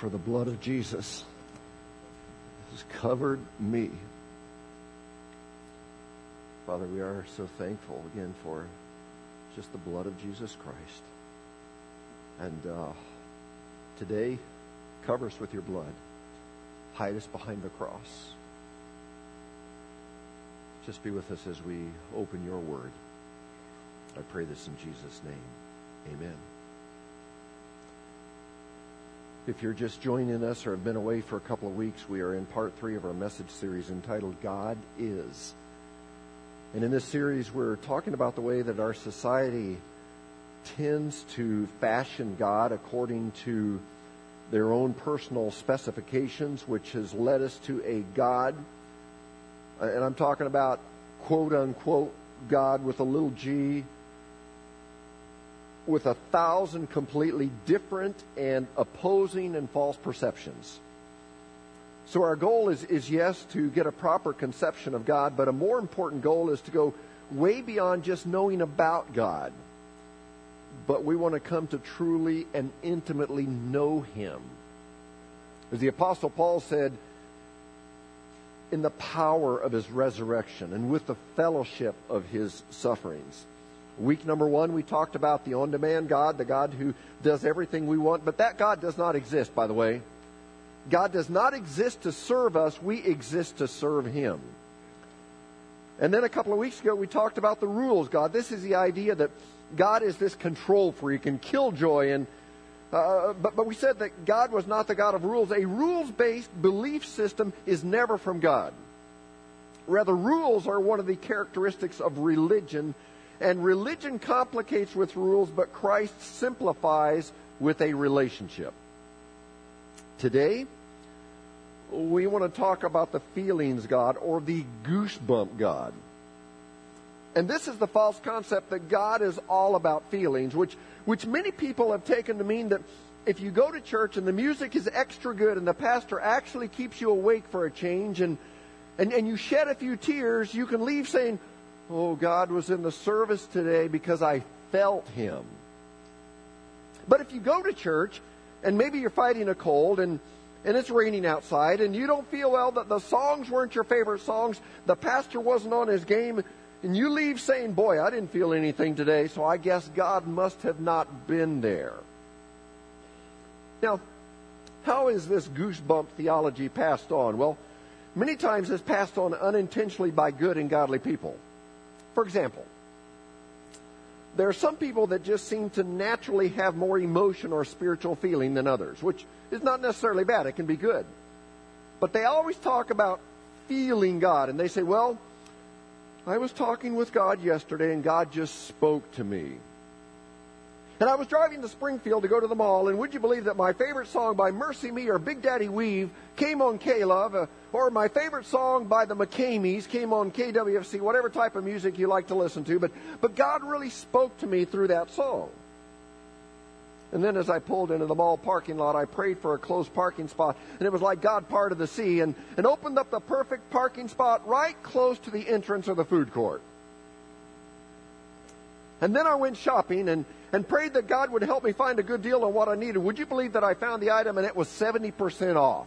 For the blood of Jesus? has covered me. Father, we are so thankful again for just the blood of Jesus Christ. And uh, today, cover us with your blood. Hide us behind the cross. Just be with us as we open your word. I pray this in Jesus' name. Amen. If you're just joining us or have been away for a couple of weeks, we are in part three of our message series entitled God Is. And in this series, we're talking about the way that our society tends to fashion God according to their own personal specifications, which has led us to a God. And I'm talking about quote unquote God with a little g, with a thousand completely different and opposing and false perceptions. So our goal is, is yes, to get a proper conception of God, but a more important goal is to go way beyond just knowing about God. But we want to come to truly and intimately know Him. As the Apostle Paul said, in the power of His resurrection and with the fellowship of His sufferings. Week number one, we talked about the on demand God, the God who does everything we want, but that God does not exist, by the way. God does not exist to serve us, we exist to serve Him. And then a couple of weeks ago, we talked about the rules God. This is the idea that God is this control freak and killjoy. And, uh, but, but we said that God was not the God of rules. A rules based belief system is never from God. Rather, rules are one of the characteristics of religion and religion complicates with rules, but Christ simplifies with a relationship. Today, we want to talk about the feelings God or the goosebump God. And this is the false concept that God is all about feelings, which, which many people have taken to mean that if you go to church and the music is extra good and the pastor actually keeps you awake for a change and, and, and you shed a few tears, you can leave saying, Oh, God was in the service today because I felt Him. But if you go to church and maybe you're fighting a cold and, and it's raining outside and you don't feel well that the songs weren't your favorite songs, the pastor wasn't on his game, and you leave saying, Boy, I didn't feel anything today, so I guess God must have not been there. Now, how is this goosebump theology passed on? Well, many times it's passed on unintentionally by good and godly people. For example, there are some people that just seem to naturally have more emotion or spiritual feeling than others, which is not necessarily bad. It can be good. But they always talk about feeling God, and they say, well, I was talking with God yesterday, and God just spoke to me. And I was driving to Springfield to go to the mall, and would you believe that my favorite song by MercyMe or Big Daddy Weave came on K-Love, uh, or my favorite song by the McKameys came on KWFC, whatever type of music you like to listen to. But, but God really spoke to me through that song. And then as I pulled into the mall parking lot, I prayed for a close parking spot. And it was like God parted the sea and, and opened up the perfect parking spot right close to the entrance of the food court. And then I went shopping and, and prayed that God would help me find a good deal on what I needed. Would you believe that I found the item and it was 70% off?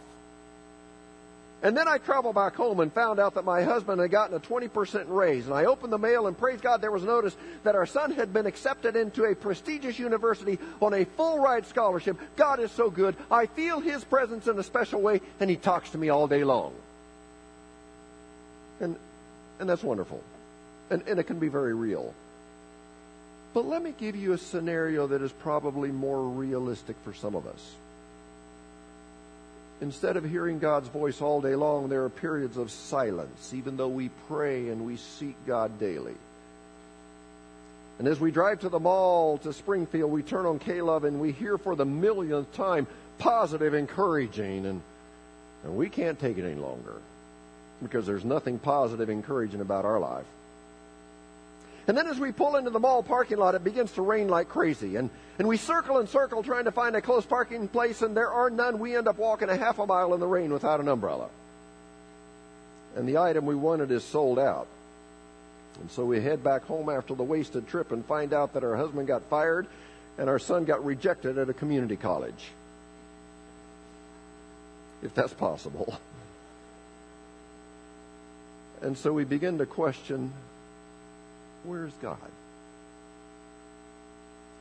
And then I traveled back home and found out that my husband had gotten a 20% raise. And I opened the mail and praise God, there was notice that our son had been accepted into a prestigious university on a full ride scholarship. God is so good. I feel his presence in a special way and he talks to me all day long. And, and that's wonderful. And, and it can be very real. But let me give you a scenario that is probably more realistic for some of us. Instead of hearing God's voice all day long, there are periods of silence, even though we pray and we seek God daily. And as we drive to the mall to Springfield, we turn on K-Love and we hear for the millionth time positive, encouraging, and, and we can't take it any longer because there's nothing positive, encouraging about our life. And then as we pull into the mall parking lot, it begins to rain like crazy. And, and we circle and circle trying to find a close parking place, and there are none. We end up walking a half a mile in the rain without an umbrella. And the item we wanted is sold out. And so we head back home after the wasted trip and find out that our husband got fired and our son got rejected at a community college. if that's possible. And so we begin to question where's God?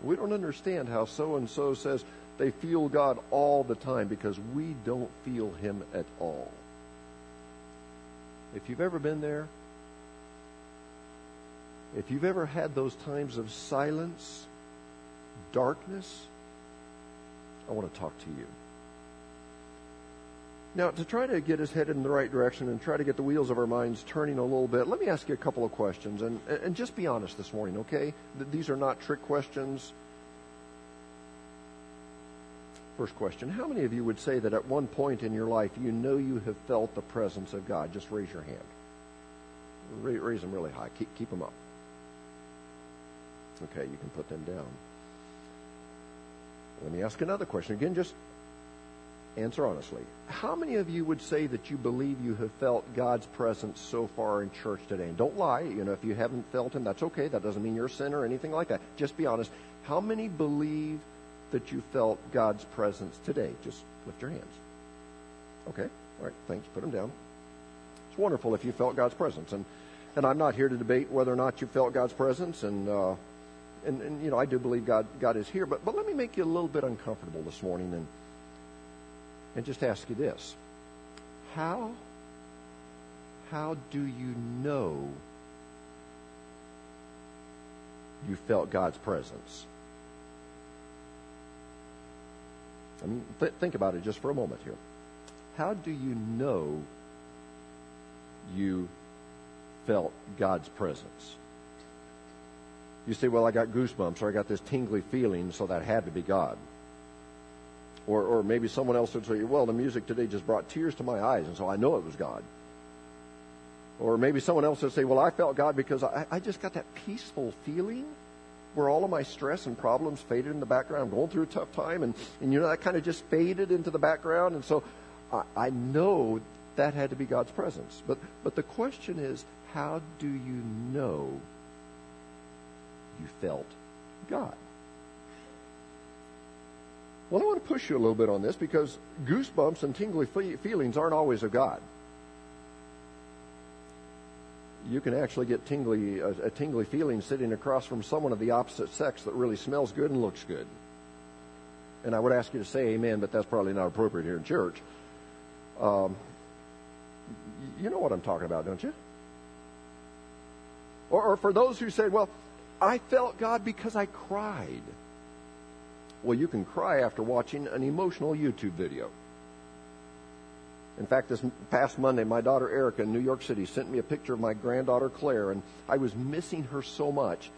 We don't understand how so and so says they feel God all the time because we don't feel Him at all. If you've ever been there, if you've ever had those times of silence, darkness, I want to talk to you. Now, to try to get us headed in the right direction and try to get the wheels of our minds turning a little bit, let me ask you a couple of questions. And, and just be honest this morning, okay? These are not trick questions. First question How many of you would say that at one point in your life you know you have felt the presence of God? Just raise your hand. Raise them really high. Keep, keep them up. Okay, you can put them down. Let me ask another question. Again, just answer honestly. How many of you would say that you believe you have felt God's presence so far in church today? And don't lie. You know, if you haven't felt Him, that's okay. That doesn't mean you're a sinner or anything like that. Just be honest. How many believe that you felt God's presence today? Just lift your hands. Okay. All right. Thanks. Put them down. It's wonderful if you felt God's presence. And, and I'm not here to debate whether or not you felt God's presence. And, uh, and, and, you know, I do believe God, God is here. But, but let me make you a little bit uncomfortable this morning and, and just ask you this. How, how do you know you felt God's presence? I mean, th- think about it just for a moment here. How do you know you felt God's presence? You say, well, I got goosebumps or I got this tingly feeling, so that had to be God. Or, or maybe someone else would say, well, the music today just brought tears to my eyes, and so I know it was God. Or maybe someone else would say, well, I felt God because I, I just got that peaceful feeling where all of my stress and problems faded in the background. I'm going through a tough time, and, and you know, that kind of just faded into the background. And so I, I know that had to be God's presence. But, but the question is, how do you know you felt God? Well, I want to push you a little bit on this because goosebumps and tingly feelings aren't always of God. You can actually get tingly, a, a tingly feeling sitting across from someone of the opposite sex that really smells good and looks good. And I would ask you to say amen, but that's probably not appropriate here in church. Um, you know what I'm talking about, don't you? Or, or for those who say, well, I felt God because I cried. Well, you can cry after watching an emotional YouTube video. In fact, this past Monday, my daughter Erica in New York City sent me a picture of my granddaughter Claire, and I was missing her so much.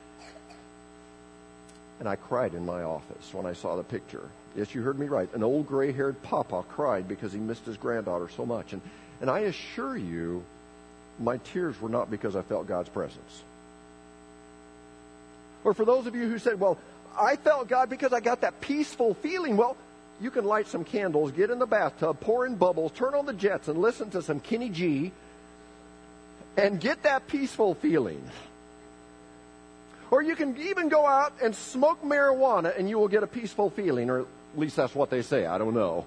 And I cried in my office when I saw the picture. Yes, you heard me right. An old gray haired papa cried because he missed his granddaughter so much. And, and I assure you, my tears were not because I felt God's presence. Or for those of you who said, well, I felt God because I got that peaceful feeling. Well, you can light some candles, get in the bathtub, pour in bubbles, turn on the jets, and listen to some Kenny G and get that peaceful feeling. Or you can even go out and smoke marijuana and you will get a peaceful feeling, or at least that's what they say. I don't know.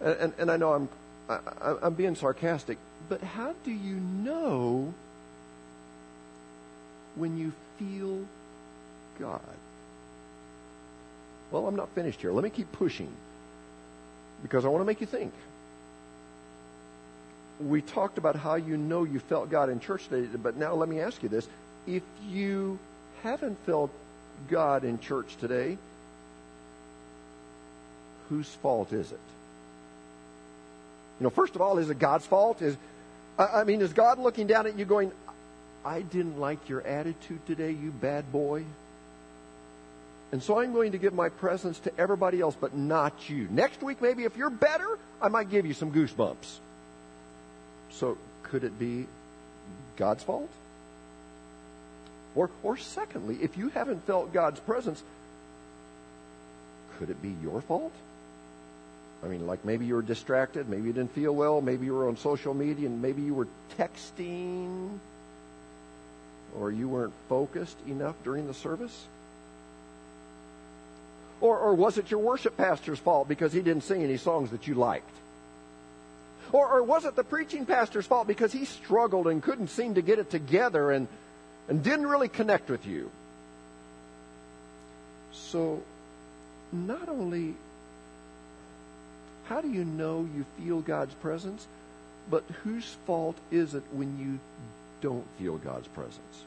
And, and, and I know I'm, I, I'm being sarcastic, but how do you know when you feel God? Well, I'm not finished here. Let me keep pushing because I want to make you think. We talked about how you know you felt God in church today, but now let me ask you this. If you haven't felt God in church today, whose fault is it? You know, first of all, is it God's fault? Is I mean, is God looking down at you going, I didn't like your attitude today, you bad boy? And so I'm going to give my presence to everybody else, but not you. Next week, maybe if you're better, I might give you some goosebumps. So could it be God's fault? Or, or secondly, if you haven't felt God's presence, could it be your fault? I mean, like maybe you were distracted, maybe you didn't feel well, maybe you were on social media, and maybe you were texting, or you weren't focused enough during the service? Or, or was it your worship pastor's fault because he didn't sing any songs that you liked? Or, or was it the preaching pastor's fault because he struggled and couldn't seem to get it together and, and didn't really connect with you? So, not only how do you know you feel God's presence, but whose fault is it when you don't feel God's presence?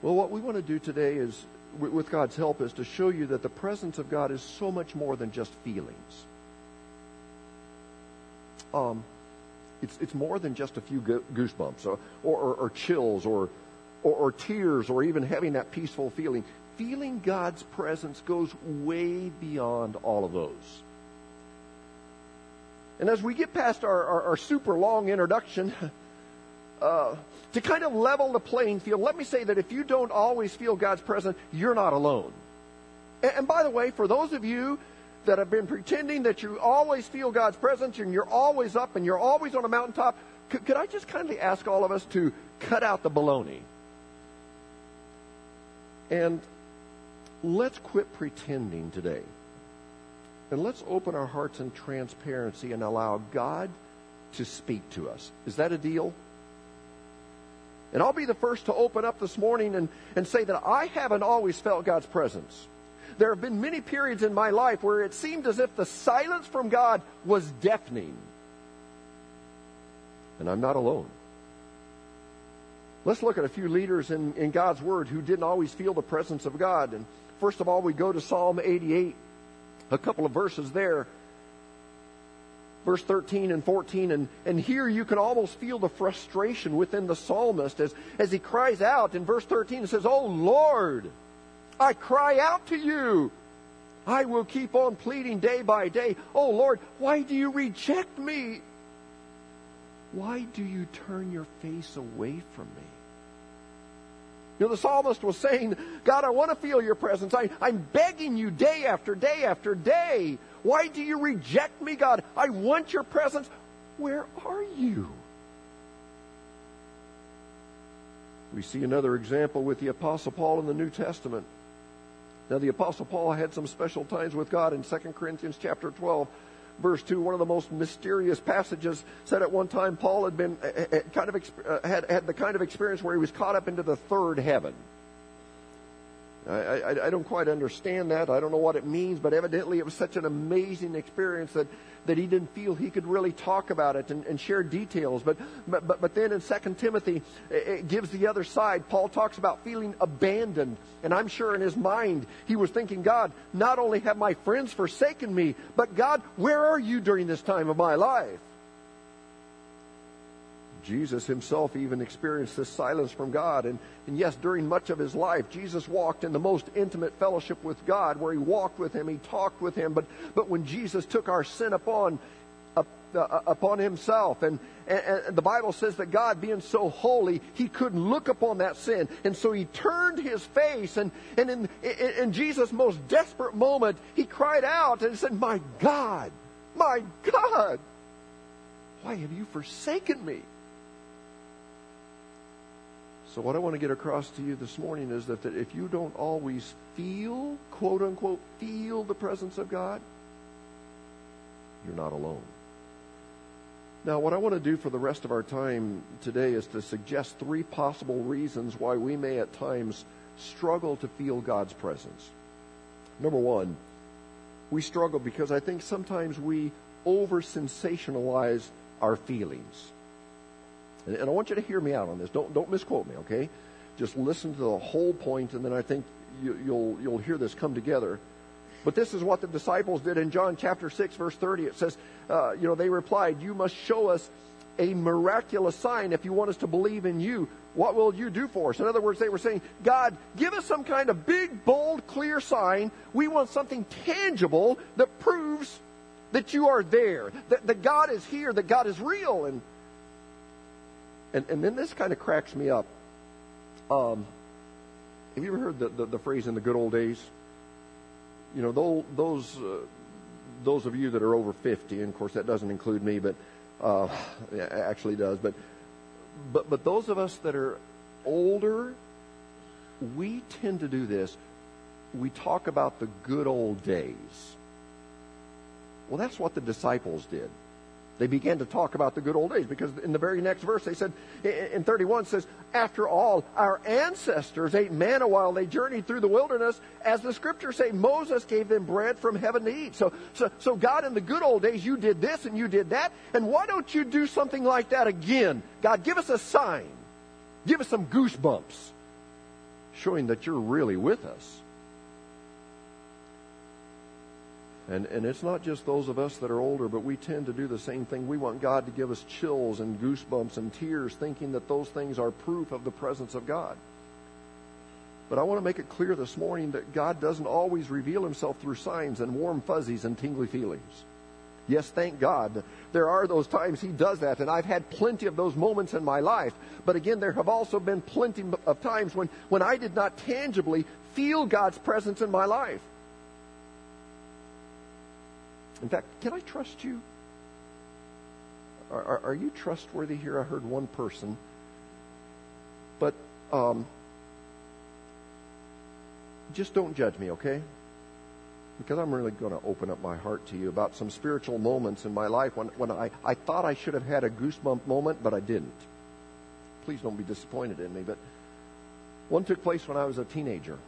Well, what we want to do today is, with God's help, is to show you that the presence of God is so much more than just feelings. Um, it's, it's more than just a few goosebumps or, or, or chills or, or, or tears or even having that peaceful feeling. Feeling God's presence goes way beyond all of those. And as we get past our, our, our super long introduction, uh, to kind of level the playing field, let me say that if you don't always feel God's presence, you're not alone. And, and by the way, for those of you that have been pretending that you always feel God's presence and you're always up and you're always on a mountaintop, could, could I just kindly ask all of us to cut out the baloney? And let's quit pretending today. And let's open our hearts in transparency and allow God to speak to us. Is that a deal? And I'll be the first to open up this morning and, and say that I haven't always felt God's presence. There have been many periods in my life where it seemed as if the silence from God was deafening. And I'm not alone. Let's look at a few leaders in, in God's Word who didn't always feel the presence of God. And first of all, we go to Psalm 88, a couple of verses there. Verse 13 and 14, and, and here you can almost feel the frustration within the psalmist as, as he cries out in verse 13 and says, Oh Lord, I cry out to you. I will keep on pleading day by day. Oh Lord, why do you reject me? Why do you turn your face away from me? You know, the psalmist was saying, God, I want to feel your presence. I, I'm begging you day after day after day. Why do you reject me, God? I want your presence. Where are you? We see another example with the Apostle Paul in the New Testament. Now, the Apostle Paul had some special times with God in 2 Corinthians chapter 12, verse 2. One of the most mysterious passages said at one time Paul had been eh, eh, eh, kind of had, had the kind of experience where he was caught up into the third heaven. I, I, I, don't quite understand that. I don't know what it means, but evidently it was such an amazing experience that, that he didn't feel he could really talk about it and, and share details. But, but, but, but then in 2 Timothy, it gives the other side. Paul talks about feeling abandoned. And I'm sure in his mind, he was thinking, God, not only have my friends forsaken me, but God, where are you during this time of my life? Jesus himself even experienced this silence from God. And, and yes, during much of his life, Jesus walked in the most intimate fellowship with God, where he walked with him, he talked with him. But, but when Jesus took our sin upon, uh, uh, upon himself, and, and, and the Bible says that God, being so holy, he couldn't look upon that sin. And so he turned his face, and, and in, in, in Jesus' most desperate moment, he cried out and said, My God, my God, why have you forsaken me? So, what I want to get across to you this morning is that, that if you don't always feel, quote unquote, feel the presence of God, you're not alone. Now, what I want to do for the rest of our time today is to suggest three possible reasons why we may at times struggle to feel God's presence. Number one, we struggle because I think sometimes we over sensationalize our feelings. And, and I want you to hear me out on this. Don't, don't misquote me, okay? Just listen to the whole point, and then I think you, you'll, you'll hear this come together. But this is what the disciples did in John chapter 6, verse 30. It says, uh, you know, they replied, You must show us a miraculous sign if you want us to believe in you. What will you do for us? In other words, they were saying, God, give us some kind of big, bold, clear sign. We want something tangible that proves that you are there, that, that God is here, that God is real. And and, and then this kind of cracks me up. Um, have you ever heard the, the, the, phrase in the good old days? You know, those, those, uh, those of you that are over 50, and of course that doesn't include me, but uh, actually does, but, but, but those of us that are older, we tend to do this. we talk about the good old days. Well, that's what the disciples did. They began to talk about the good old days because in the very next verse they said, in 31 says, After all, our ancestors ate manna while they journeyed through the wilderness. As the scriptures say, Moses gave them bread from heaven to eat. So, so, so God, in the good old days, you did this and you did that. And why don't you do something like that again? God, give us a sign. Give us some goosebumps showing that you're really with us. And, and it's not just those of us that are older, but we tend to do the same thing. We want God to give us chills and goosebumps and tears, thinking that those things are proof of the presence of God. But I want to make it clear this morning that God doesn't always reveal himself through signs and warm fuzzies and tingly feelings. Yes, thank God. There are those times He does that, and I've had plenty of those moments in my life. But again, there have also been plenty of times when, when I did not tangibly feel God's presence in my life. In fact, can I trust you? Are, are, are you trustworthy here? I heard one person. But um, just don't judge me, okay? Because I'm really going to open up my heart to you about some spiritual moments in my life when, when I, I thought I should have had a goosebump moment, but I didn't. Please don't be disappointed in me. But one took place when I was a teenager.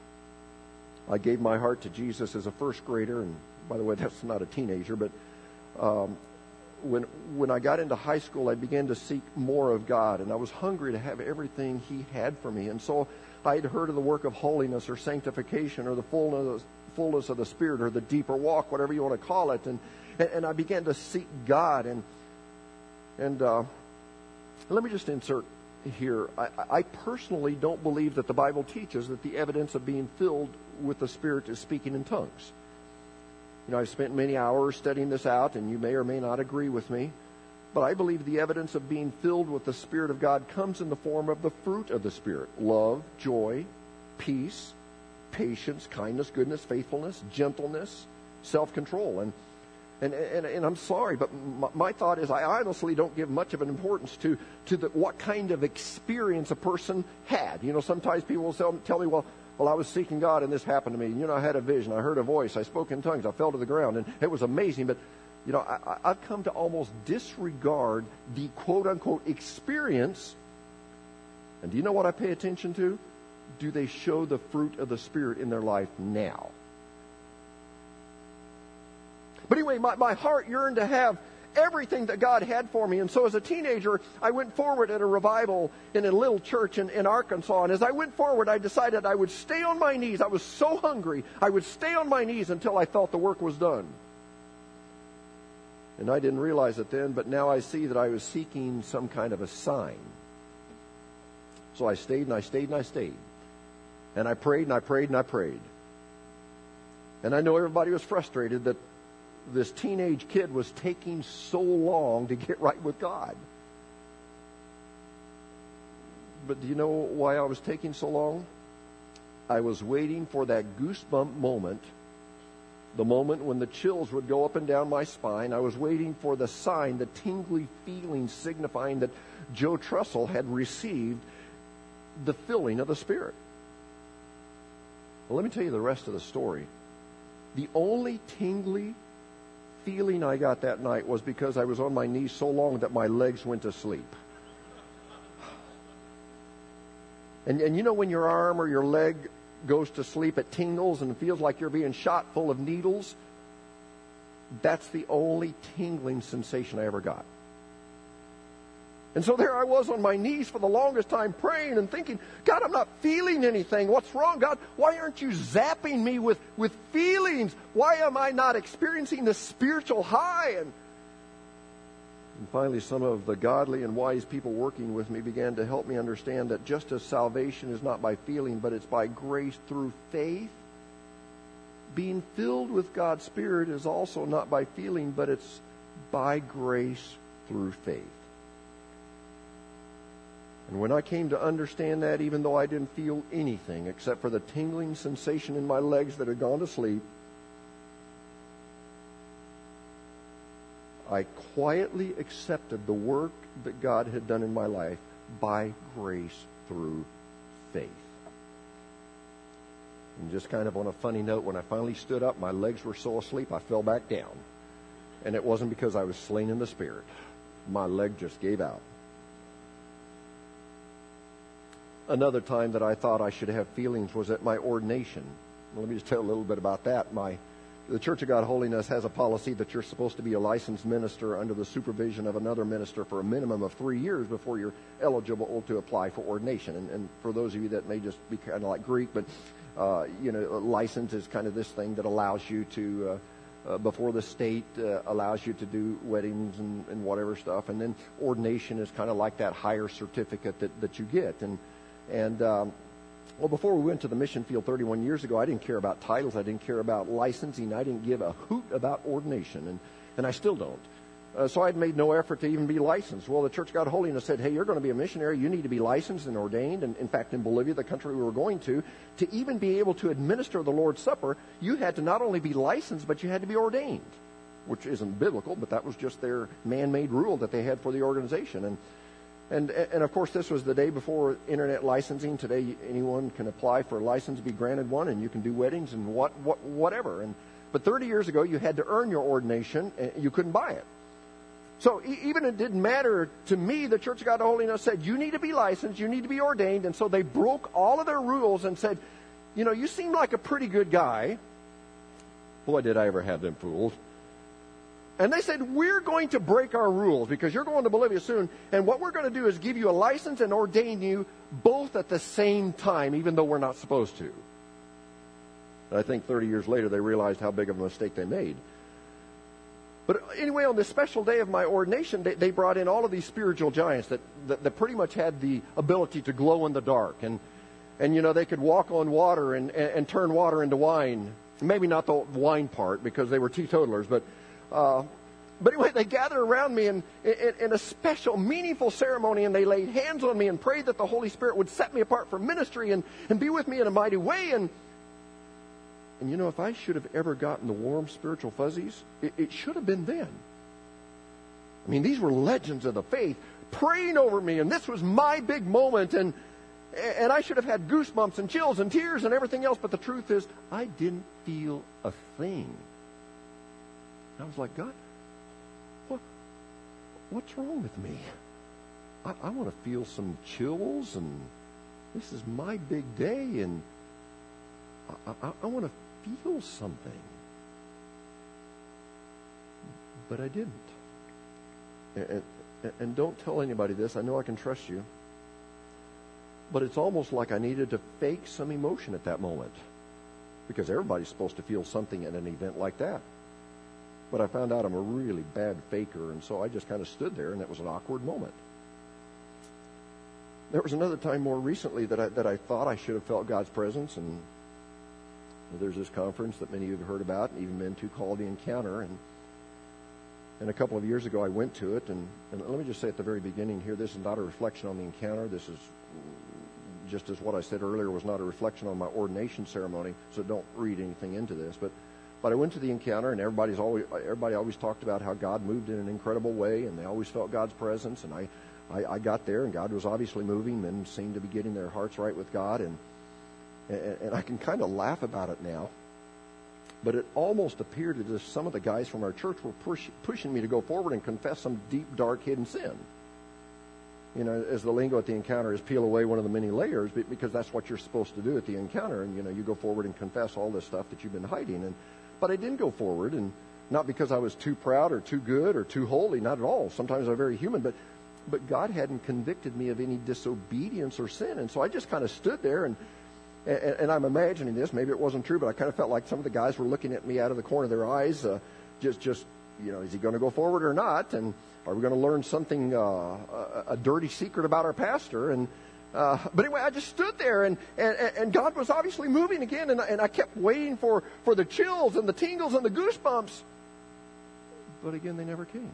I gave my heart to Jesus as a first grader, and by the way, that's not a teenager, but um, when when I got into high school, I began to seek more of God, and I was hungry to have everything He had for me. And so I had heard of the work of holiness or sanctification or the fullness fullness of the Spirit or the deeper walk, whatever you want to call it, and and I began to seek God. And and uh, let me just insert here. I, I personally don't believe that the Bible teaches that the evidence of being filled with the Spirit is speaking in tongues. You know, I've spent many hours studying this out, and you may or may not agree with me. But I believe the evidence of being filled with the Spirit of God comes in the form of the fruit of the Spirit love, joy, peace, patience, kindness, goodness, faithfulness, gentleness, self control. And, and, and, and, I'm sorry, but my, my, thought is I honestly don't give much of an importance to, to the, what kind of experience a person had. You know, sometimes people will tell, tell me, well, well, I was seeking God and this happened to me. You know, I had a vision. I heard a voice. I spoke in tongues. I fell to the ground and it was amazing. But, you know, I, I've come to almost disregard the quote unquote experience. And do you know what I pay attention to? Do they show the fruit of the Spirit in their life now? But anyway, my, my heart yearned to have everything that God had for me. And so as a teenager, I went forward at a revival in a little church in, in Arkansas. And as I went forward, I decided I would stay on my knees. I was so hungry. I would stay on my knees until I felt the work was done. And I didn't realize it then, but now I see that I was seeking some kind of a sign. So I stayed and I stayed and I stayed. And I prayed and I prayed and I prayed. And I know everybody was frustrated that this teenage kid was taking so long to get right with God. But do you know why I was taking so long? I was waiting for that goosebump moment, the moment when the chills would go up and down my spine. I was waiting for the sign, the tingly feeling signifying that Joe Trussell had received the filling of the Spirit. Well, let me tell you the rest of the story. The only tingly feeling I got that night was because I was on my knees so long that my legs went to sleep. And, and you know when your arm or your leg goes to sleep, it tingles and feels like you're being shot full of needles? That's the only tingling sensation I ever got. And so there I was on my knees for the longest time praying and thinking, God, I'm not feeling anything. What's wrong? God, why aren't you zapping me with, with feelings? Why am I not experiencing the spiritual high? And, and finally, some of the godly and wise people working with me began to help me understand that just as salvation is not by feeling, but it's by grace through faith, being filled with God's Spirit is also not by feeling, but it's by grace through faith. And when I came to understand that, even though I didn't feel anything except for the tingling sensation in my legs that had gone to sleep, I quietly accepted the work that God had done in my life by grace through faith. And just kind of on a funny note, when I finally stood up, my legs were so asleep I fell back down. And it wasn't because I was slain in the spirit. My leg just gave out. Another time that I thought I should have feelings was at my ordination. Let me just tell a little bit about that. My the Church of God Holiness has a policy that you're supposed to be a licensed minister under the supervision of another minister for a minimum of three years before you're eligible to apply for ordination. And, and for those of you that may just be kind of like Greek, but uh, you know, license is kind of this thing that allows you to. Uh, uh, before the state uh, allows you to do weddings and, and whatever stuff, and then ordination is kind of like that higher certificate that, that you get. And and um, well, before we went to the mission field 31 years ago, I didn't care about titles. I didn't care about licensing. I didn't give a hoot about ordination, and, and I still don't. Uh, so I'd made no effort to even be licensed. Well, the Church of God Holiness said, hey, you're going to be a missionary. You need to be licensed and ordained. And in fact, in Bolivia, the country we were going to, to even be able to administer the Lord's Supper, you had to not only be licensed, but you had to be ordained, which isn't biblical, but that was just their man-made rule that they had for the organization. And and, and of course, this was the day before internet licensing. Today, anyone can apply for a license, be granted one, and you can do weddings and what, what whatever. And but 30 years ago, you had to earn your ordination, and you couldn't buy it. So e- even it didn't matter to me. The Church of God of Holiness said you need to be licensed, you need to be ordained, and so they broke all of their rules and said, you know, you seem like a pretty good guy. Boy, did I ever have them fooled. And they said, We're going to break our rules because you're going to Bolivia soon. And what we're going to do is give you a license and ordain you both at the same time, even though we're not supposed to. And I think 30 years later, they realized how big of a mistake they made. But anyway, on this special day of my ordination, they, they brought in all of these spiritual giants that, that, that, pretty much had the ability to glow in the dark. And, and you know, they could walk on water and, and, and turn water into wine. Maybe not the wine part because they were teetotalers, but uh, but anyway, they gathered around me in, in, in, a special, meaningful ceremony, and they laid hands on me and prayed that the Holy Spirit would set me apart for ministry and, and be with me in a mighty way. And, and you know, if I should have ever gotten the warm spiritual fuzzies, it, it should have been then. I mean, these were legends of the faith praying over me, and this was my big moment, and, and I should have had goosebumps and chills and tears and everything else, but the truth is, I didn't feel a thing. I was like, God, what, what's wrong with me? I, I want to feel some chills, and this is my big day, and I, I, I want to feel something. But I didn't. And, and, and don't tell anybody this. I know I can trust you. But it's almost like I needed to fake some emotion at that moment. Because everybody's supposed to feel something at an event like that. But I found out I'm a really bad faker, and so I just kind of stood there, and it was an awkward moment. There was another time more recently that I, that I thought I should have felt God's presence, and there's this conference that many of you have heard about, and even been to called the Encounter, and and a couple of years ago I went to it, and, and let me just say at the very beginning here, this is not a reflection on the encounter. This is just as what I said earlier was not a reflection on my ordination ceremony, so don't read anything into this. But but I went to the encounter, and everybody's always everybody always talked about how God moved in an incredible way, and they always felt God's presence. And I, I, I got there, and God was obviously moving. Men seemed to be getting their hearts right with God, and and, and I can kind of laugh about it now. But it almost appeared as if some of the guys from our church were push, pushing me to go forward and confess some deep, dark, hidden sin. You know, as the lingo at the encounter is peel away one of the many layers, because that's what you're supposed to do at the encounter. And, you know, you go forward and confess all this stuff that you've been hiding. And but I didn't go forward, and not because I was too proud or too good or too holy, not at all. Sometimes I'm very human, but but God hadn't convicted me of any disobedience or sin, and so I just kind of stood there and. And, and I'm imagining this. Maybe it wasn't true, but I kind of felt like some of the guys were looking at me out of the corner of their eyes, uh, just, just, you know, is he going to go forward or not? And are we going to learn something, uh, a, a dirty secret about our pastor? And uh, but anyway, I just stood there, and, and, and God was obviously moving again, and, and I kept waiting for, for the chills and the tingles and the goosebumps. But again, they never came.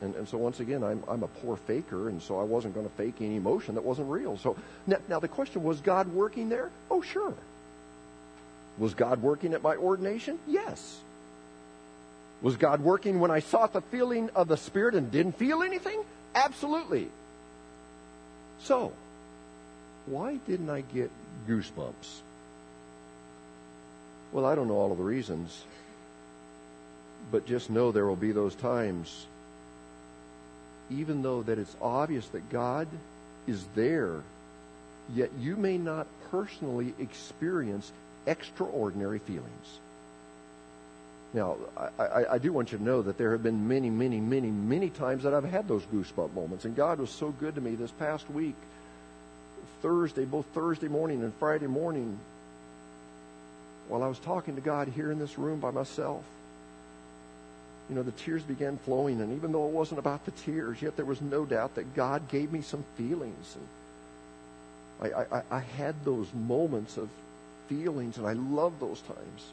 And, and so once again, I'm, I'm a poor faker, and so I wasn't going to fake any emotion that wasn't real. So now, now the question was God working there? Oh, sure. Was God working at my ordination? Yes. Was God working when I sought the feeling of the Spirit and didn't feel anything? Absolutely. So, why didn't I get goosebumps? Well, I don't know all of the reasons, but just know there will be those times, even though that it's obvious that God is there, yet you may not personally experience extraordinary feelings. Now, I, I, I do want you to know that there have been many, many, many, many times that I've had those goosebump moments, and God was so good to me this past week. Thursday, both Thursday morning and Friday morning, while I was talking to God here in this room by myself, you know, the tears began flowing, and even though it wasn't about the tears, yet there was no doubt that God gave me some feelings. And I, I, I had those moments of feelings, and I love those times.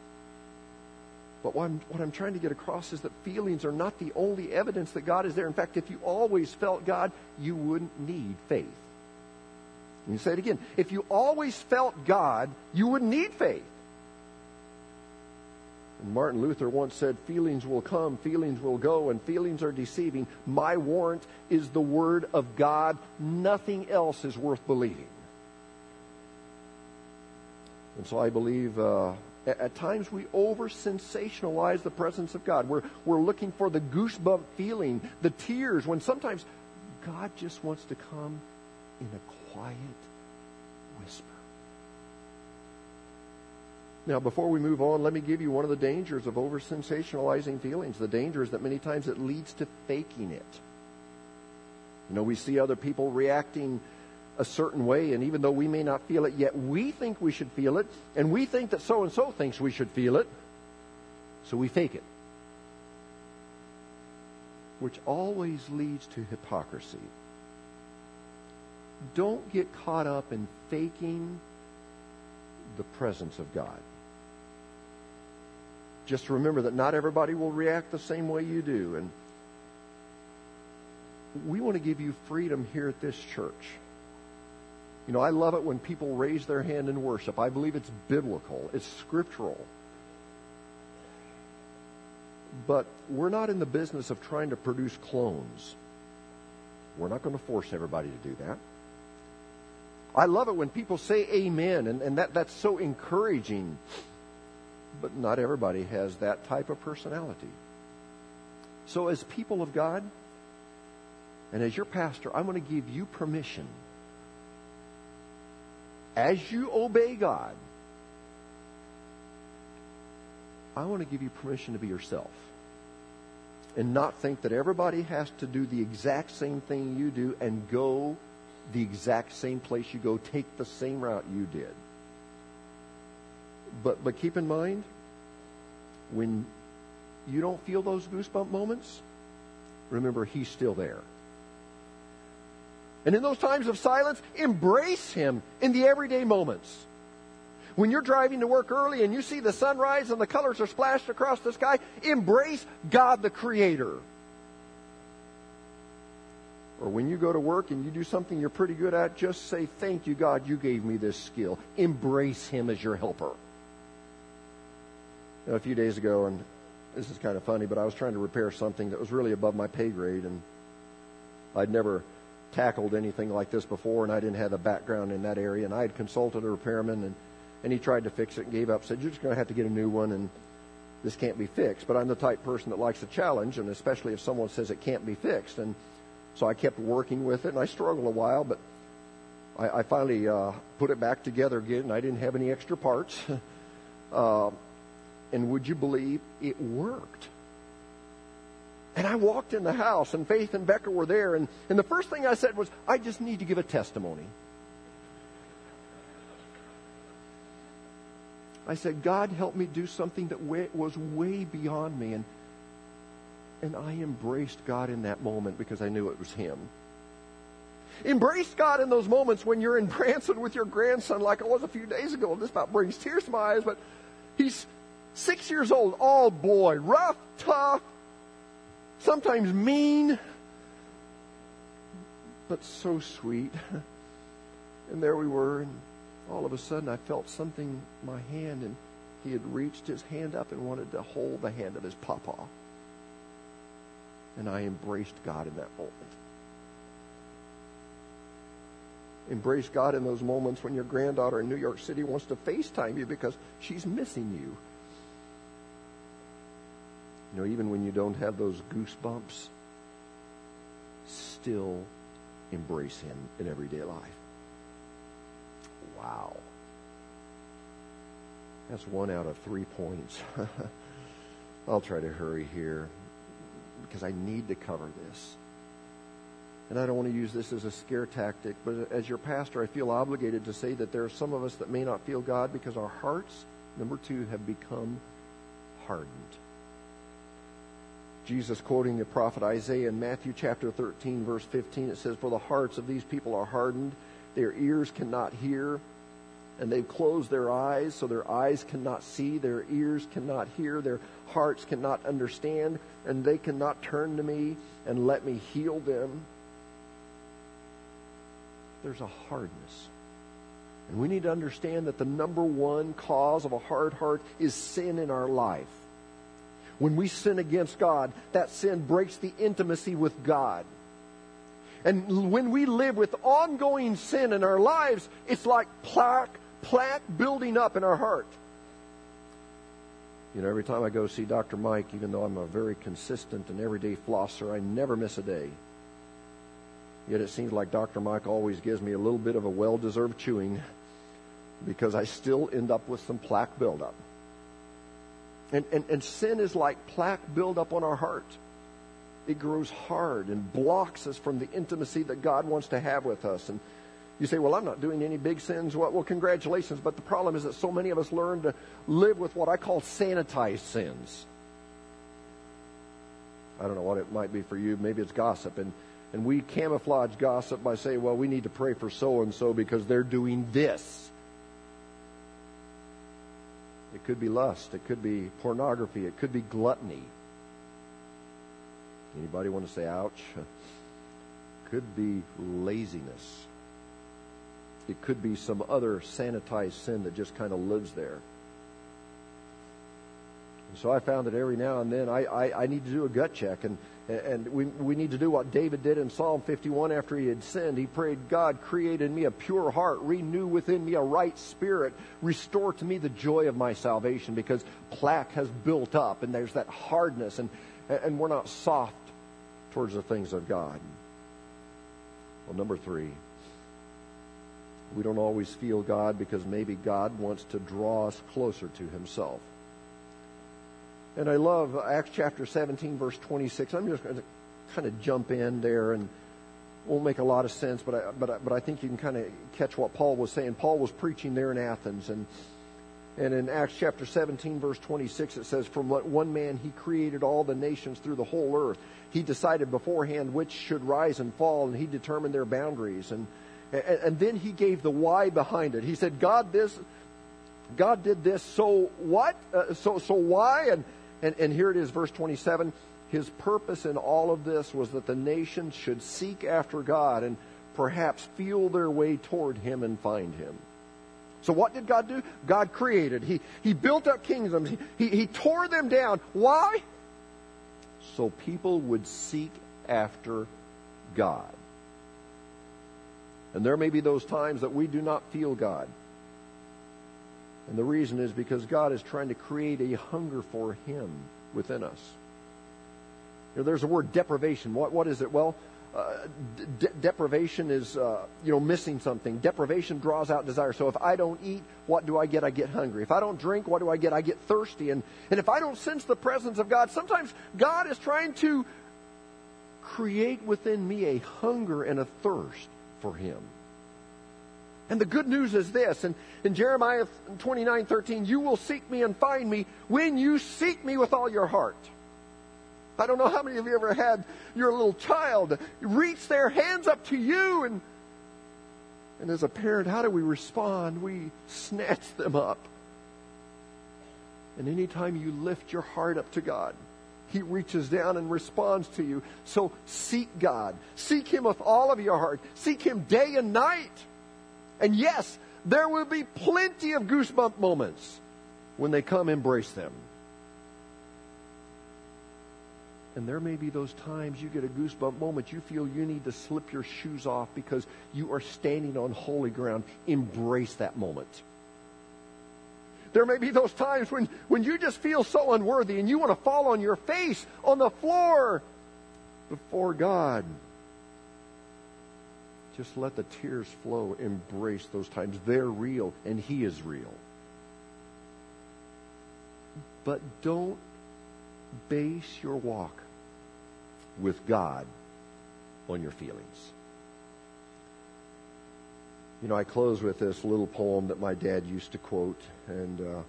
But what I'm, what I'm trying to get across is that feelings are not the only evidence that God is there. In fact, if you always felt God, you wouldn't need faith. Let me say it again. If you always felt God, you wouldn't need faith. And Martin Luther once said, Feelings will come, feelings will go, and feelings are deceiving. My warrant is the Word of God. Nothing else is worth believing. And so I believe uh, at, times we over sensationalize the presence of God. We're, we're looking for the goosebump feeling, the tears, when sometimes God just wants to come in a quiet whisper. Now, before we move on, let me give you one of the dangers of over sensationalizing feelings. The danger is that many times it leads to faking it. You know, we see other people reacting a certain way, and even though we may not feel it yet, we think we should feel it, and we think that so and so thinks we should feel it, so we fake it. Which always leads to hypocrisy. Don't get caught up in faking the presence of God. Just remember that not everybody will react the same way you do. And we want to give you freedom here at this church. You know, I love it when people raise their hand in worship. I believe it's biblical, it's scriptural. But we're not in the business of trying to produce clones. We're not going to force everybody to do that. I love it when people say amen, and, and that, that's so encouraging. But not everybody has that type of personality. So, as people of God, and as your pastor, I'm going to give you permission. As you obey God, I want to give you permission to be yourself. And not think that everybody has to do the exact same thing you do and go the exact same place you go, take the same route you did. But but keep in mind, when you don't feel those goosebump moments, remember he's still there. And in those times of silence, embrace him in the everyday moments. When you're driving to work early and you see the sunrise and the colors are splashed across the sky, embrace God the Creator. Or when you go to work and you do something you're pretty good at, just say, Thank you, God, you gave me this skill. Embrace Him as your helper. You know, a few days ago, and this is kind of funny, but I was trying to repair something that was really above my pay grade, and I'd never tackled anything like this before, and I didn't have a background in that area. And I had consulted a repairman, and, and he tried to fix it and gave up, said, You're just going to have to get a new one, and this can't be fixed. But I'm the type person that likes a challenge, and especially if someone says it can't be fixed. And so I kept working with it, and I struggled a while, but I, I finally uh, put it back together again, and I didn't have any extra parts. uh, and would you believe it worked? And I walked in the house, and Faith and Becca were there, and, and the first thing I said was, I just need to give a testimony. I said, God help me do something that way, was way beyond me. And, and I embraced God in that moment because I knew it was Him. Embrace God in those moments when you're in Branson with your grandson, like I was a few days ago. This about brings tears to my eyes, but he's six years old, all boy, rough, tough, sometimes mean, but so sweet. And there we were, and all of a sudden I felt something in my hand, and he had reached his hand up and wanted to hold the hand of his papa. And I embraced God in that moment. Embrace God in those moments when your granddaughter in New York City wants to FaceTime you because she's missing you. You know, even when you don't have those goosebumps, still embrace Him in everyday life. Wow. That's one out of three points. I'll try to hurry here because I need to cover this. And I don't want to use this as a scare tactic, but as your pastor, I feel obligated to say that there are some of us that may not feel God because our hearts, number two, have become hardened. Jesus quoting the prophet Isaiah in Matthew chapter 13, verse 15, it says, For the hearts of these people are hardened, their ears cannot hear, and they've closed their eyes, so their eyes cannot see, their ears cannot hear, their hearts cannot understand, and they cannot turn to me and let me heal them. There's a hardness. And we need to understand that the number one cause of a hard heart is sin in our life. When we sin against God, that sin breaks the intimacy with God. And when we live with ongoing sin in our lives, it's like plaque, plaque building up in our heart. You know, every time I go see Dr. Mike, even though I'm a very consistent and everyday flosser, I never miss a day. Yet it seems like Dr. Mike always gives me a little bit of a well deserved chewing because I still end up with some plaque buildup. And, and, and sin is like plaque buildup on our heart. It grows hard and blocks us from the intimacy that God wants to have with us. And you say, well, I'm not doing any big sins. Well, well, congratulations. But the problem is that so many of us learn to live with what I call sanitized sins. I don't know what it might be for you. Maybe it's gossip. And, and we camouflage gossip by saying, well, we need to pray for so and so because they're doing this. It could be lust. It could be pornography. It could be gluttony. Anybody want to say ouch? Could be laziness. It could be some other sanitized sin that just kind of lives there. And so I found that every now and then I, I, I need to do a gut check, and, and we, we need to do what David did in Psalm 51 after he had sinned. He prayed, God, create in me a pure heart, renew within me a right spirit, restore to me the joy of my salvation, because plaque has built up, and there's that hardness, and, and we're not soft towards the things of God. Well, number three, we don't always feel God because maybe God wants to draw us closer to Himself. And I love Acts chapter 17, verse 26. I'm just going to kind of jump in there and won't make a lot of sense, but I, but I, but I think you can kind of catch what Paul was saying. Paul was preaching there in Athens, and and in Acts chapter 17, verse 26, it says, From what one man he created all the nations through the whole earth. He decided beforehand which should rise and fall, and he determined their boundaries. And, and, then he gave the why behind it. He said, God, this, God did this, so what? Uh, so, so why? And, and, and here it is, verse 27. His purpose in all of this was that the nations should seek after God and perhaps feel their way toward him and find him. So what did God do? God created. He, he built up kingdoms. He, he, he tore them down. Why? So people would seek after God. And there may be those times that we do not feel God. And the reason is because God is trying to create a hunger for Him within us. You know, there's a word deprivation. What, what is it? Well, uh, de- deprivation is uh, you know missing something. Deprivation draws out desire. So if I don't eat, what do I get? I get hungry. If I don't drink, what do I get? I get thirsty. And and if I don't sense the presence of God, sometimes God is trying to create within me a hunger and a thirst for Him. And the good news is this, and in Jeremiah 29, 13, you will seek me and find me when you seek me with all your heart. I don't know how many of you ever had your little child reach their hands up to you and and as a parent, how do we respond? We snatch them up. And anytime you lift your heart up to God, He reaches down and responds to you. So seek God. Seek Him with all of your heart. Seek Him day and night. And yes, there will be plenty of goosebump moments. When they come, embrace them. And there may be those times you get a goosebump moment, you feel you need to slip your shoes off because you are standing on holy ground. Embrace that moment. There may be those times when, when you just feel so unworthy and you want to fall on your face on the floor before God. Just let the tears flow. Embrace those times. They're real, and He is real. But don't base your walk with God on your feelings. You know, I close with this little poem that my dad used to quote, and uh,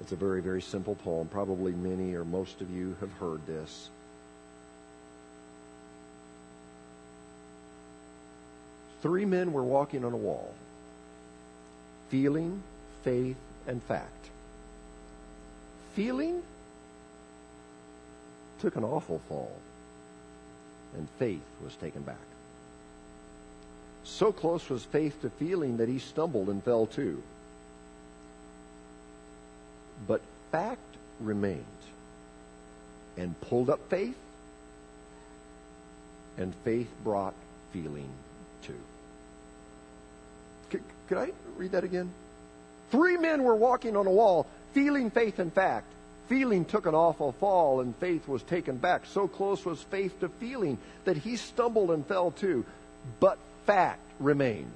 it's a very, very simple poem. Probably many or most of you have heard this. Three men were walking on a wall feeling, faith, and fact. Feeling took an awful fall, and faith was taken back. So close was faith to feeling that he stumbled and fell too. But fact remained and pulled up faith, and faith brought feeling too. Could, could I read that again? Three men were walking on a wall, feeling faith and fact. Feeling took an awful fall, and faith was taken back. So close was faith to feeling that he stumbled and fell too. But fact remained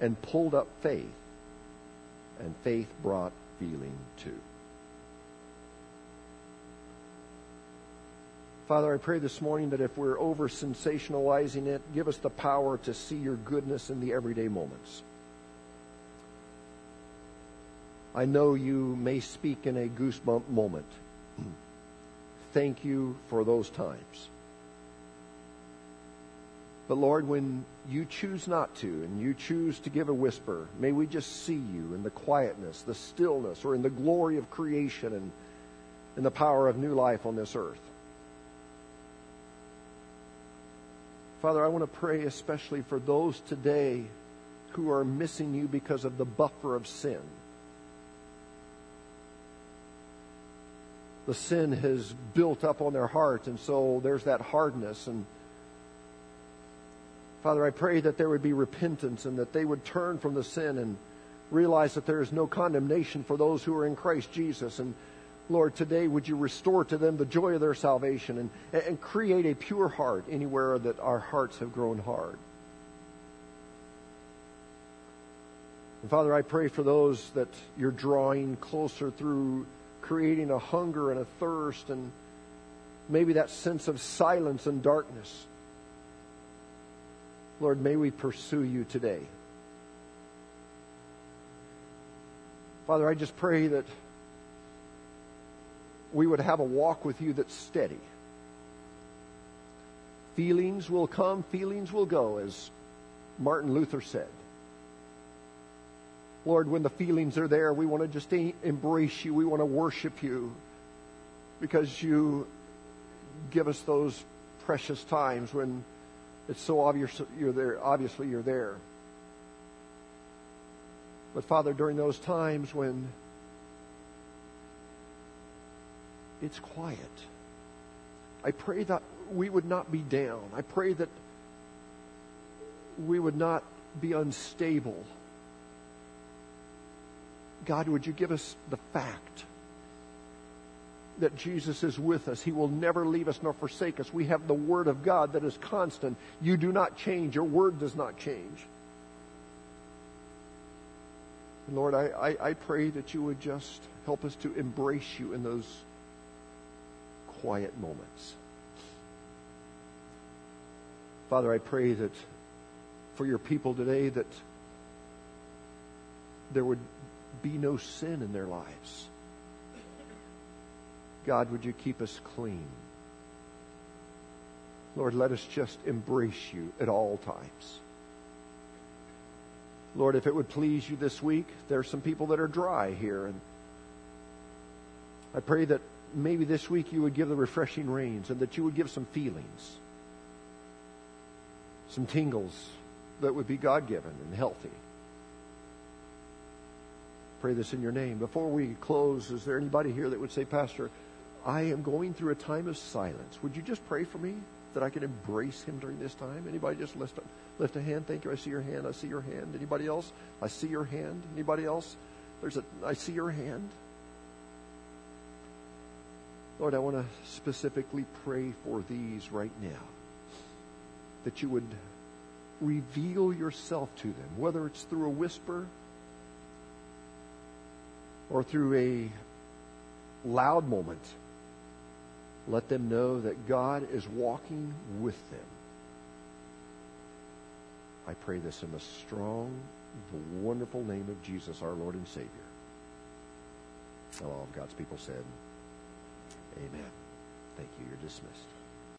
and pulled up faith, and faith brought feeling too. Father, I pray this morning that if we're over sensationalizing it, give us the power to see your goodness in the everyday moments. I know you may speak in a goosebump moment. Thank you for those times. But Lord, when you choose not to and you choose to give a whisper, may we just see you in the quietness, the stillness, or in the glory of creation and in the power of new life on this earth. Father, I want to pray especially for those today who are missing you because of the buffer of sin. The sin has built up on their heart, and so there's that hardness. And Father, I pray that there would be repentance and that they would turn from the sin and realize that there is no condemnation for those who are in Christ Jesus. And Lord, today would you restore to them the joy of their salvation and, and create a pure heart anywhere that our hearts have grown hard. And Father, I pray for those that you're drawing closer through creating a hunger and a thirst and maybe that sense of silence and darkness. Lord, may we pursue you today. Father, I just pray that we would have a walk with you that's steady. Feelings will come, feelings will go, as Martin Luther said. Lord, when the feelings are there, we want to just embrace you. We want to worship you because you give us those precious times when it's so obvious you're there. Obviously, you're there. But Father, during those times when it's quiet. I pray that we would not be down. I pray that we would not be unstable. God, would you give us the fact that Jesus is with us? He will never leave us nor forsake us. We have the Word of God that is constant. You do not change. Your Word does not change. And Lord, I, I, I pray that you would just help us to embrace you in those quiet moments. Father, I pray that for your people today that there would be no sin in their lives. God, would you keep us clean? Lord, let us just embrace you at all times. Lord, if it would please you this week, there are some people that are dry here, and I pray that maybe this week you would give the refreshing rains and that you would give some feelings, some tingles that would be God given and healthy. Pray this in your name. Before we close, is there anybody here that would say, Pastor, I am going through a time of silence. Would you just pray for me? that I can embrace him during this time? Anybody just lift, lift a hand? Thank you. I see your hand. I see your hand. Anybody else? I see your hand. Anybody else? There's a, I see your hand. Lord, I want to specifically pray for these right now. That you would reveal yourself to them, whether it's through a whisper or through a loud moment. Let them know that God is walking with them. I pray this in the strong, the wonderful name of Jesus, our Lord and Savior. And all of God's people said, Amen. Thank you. You're dismissed.